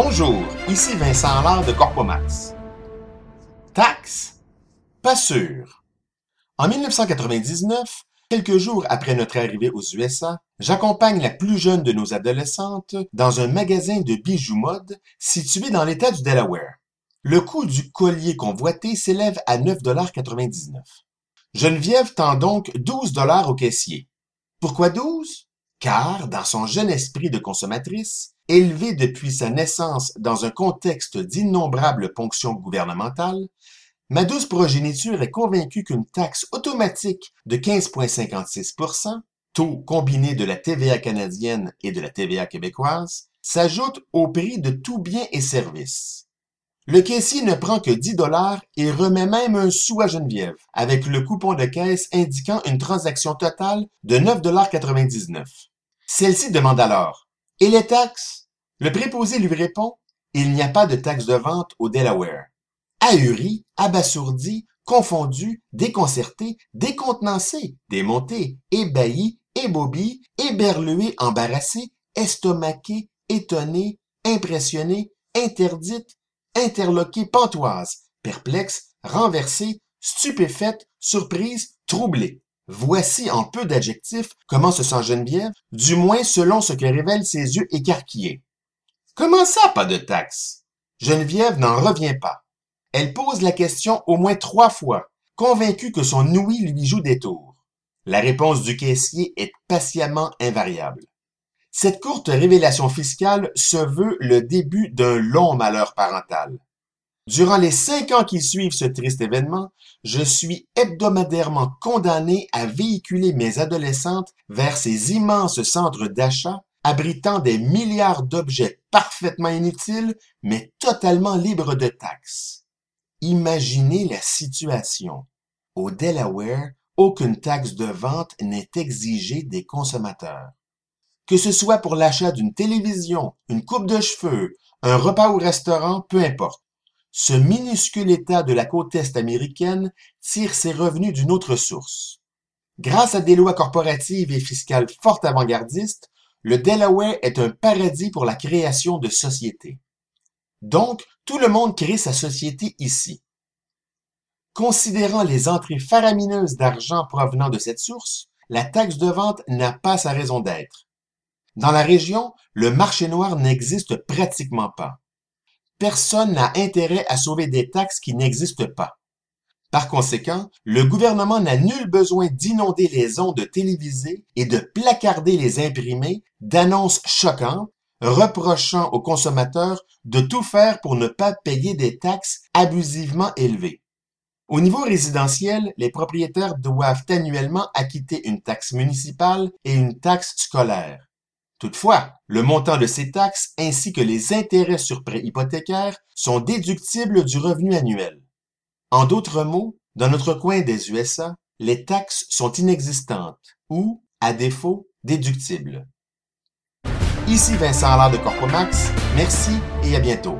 Bonjour, ici Vincent Allard de Corpomax. Taxe? Pas sûr. En 1999, quelques jours après notre arrivée aux USA, j'accompagne la plus jeune de nos adolescentes dans un magasin de bijoux mode situé dans l'État du Delaware. Le coût du collier convoité s'élève à 9,99 Geneviève tend donc 12 dollars au caissier. Pourquoi 12? Car, dans son jeune esprit de consommatrice, élevée depuis sa naissance dans un contexte d'innombrables ponctions gouvernementales, ma douce progéniture est convaincue qu'une taxe automatique de 15,56% taux combiné de la TVA canadienne et de la TVA québécoise, s'ajoute au prix de tout bien et service. Le caissier ne prend que 10 dollars et remet même un sou à Geneviève, avec le coupon de caisse indiquant une transaction totale de 9,99 Celle-ci demande alors Et les taxes Le préposé lui répond Il n'y a pas de taxe de vente au Delaware. Ahuri, abasourdi, confondu, déconcerté, décontenancé, démonté, ébahi, ébobi, éberlué, embarrassé, estomaqué, étonné, impressionné, interdite, interloquée, pantoise, perplexe, renversée, stupéfaite, surprise, troublée. Voici en peu d'adjectifs comment se sent Geneviève, du moins selon ce que révèlent ses yeux écarquillés. Comment ça, pas de taxe? Geneviève n'en revient pas. Elle pose la question au moins trois fois, convaincue que son ouïe lui joue des tours. La réponse du caissier est patiemment invariable. Cette courte révélation fiscale se veut le début d'un long malheur parental. Durant les cinq ans qui suivent ce triste événement, je suis hebdomadairement condamné à véhiculer mes adolescentes vers ces immenses centres d'achat abritant des milliards d'objets parfaitement inutiles, mais totalement libres de taxes. Imaginez la situation. Au Delaware, aucune taxe de vente n'est exigée des consommateurs que ce soit pour l'achat d'une télévision, une coupe de cheveux, un repas au restaurant, peu importe. Ce minuscule État de la côte est américaine tire ses revenus d'une autre source. Grâce à des lois corporatives et fiscales fort avant-gardistes, le Delaware est un paradis pour la création de sociétés. Donc, tout le monde crée sa société ici. Considérant les entrées faramineuses d'argent provenant de cette source, la taxe de vente n'a pas sa raison d'être. Dans la région, le marché noir n'existe pratiquement pas. Personne n'a intérêt à sauver des taxes qui n'existent pas. Par conséquent, le gouvernement n'a nul besoin d'inonder les ondes télévisées et de placarder les imprimés d'annonces choquantes reprochant aux consommateurs de tout faire pour ne pas payer des taxes abusivement élevées. Au niveau résidentiel, les propriétaires doivent annuellement acquitter une taxe municipale et une taxe scolaire. Toutefois, le montant de ces taxes ainsi que les intérêts sur prêts hypothécaires sont déductibles du revenu annuel. En d'autres mots, dans notre coin des USA, les taxes sont inexistantes ou, à défaut, déductibles. Ici Vincent Allard de Corpomax, merci et à bientôt.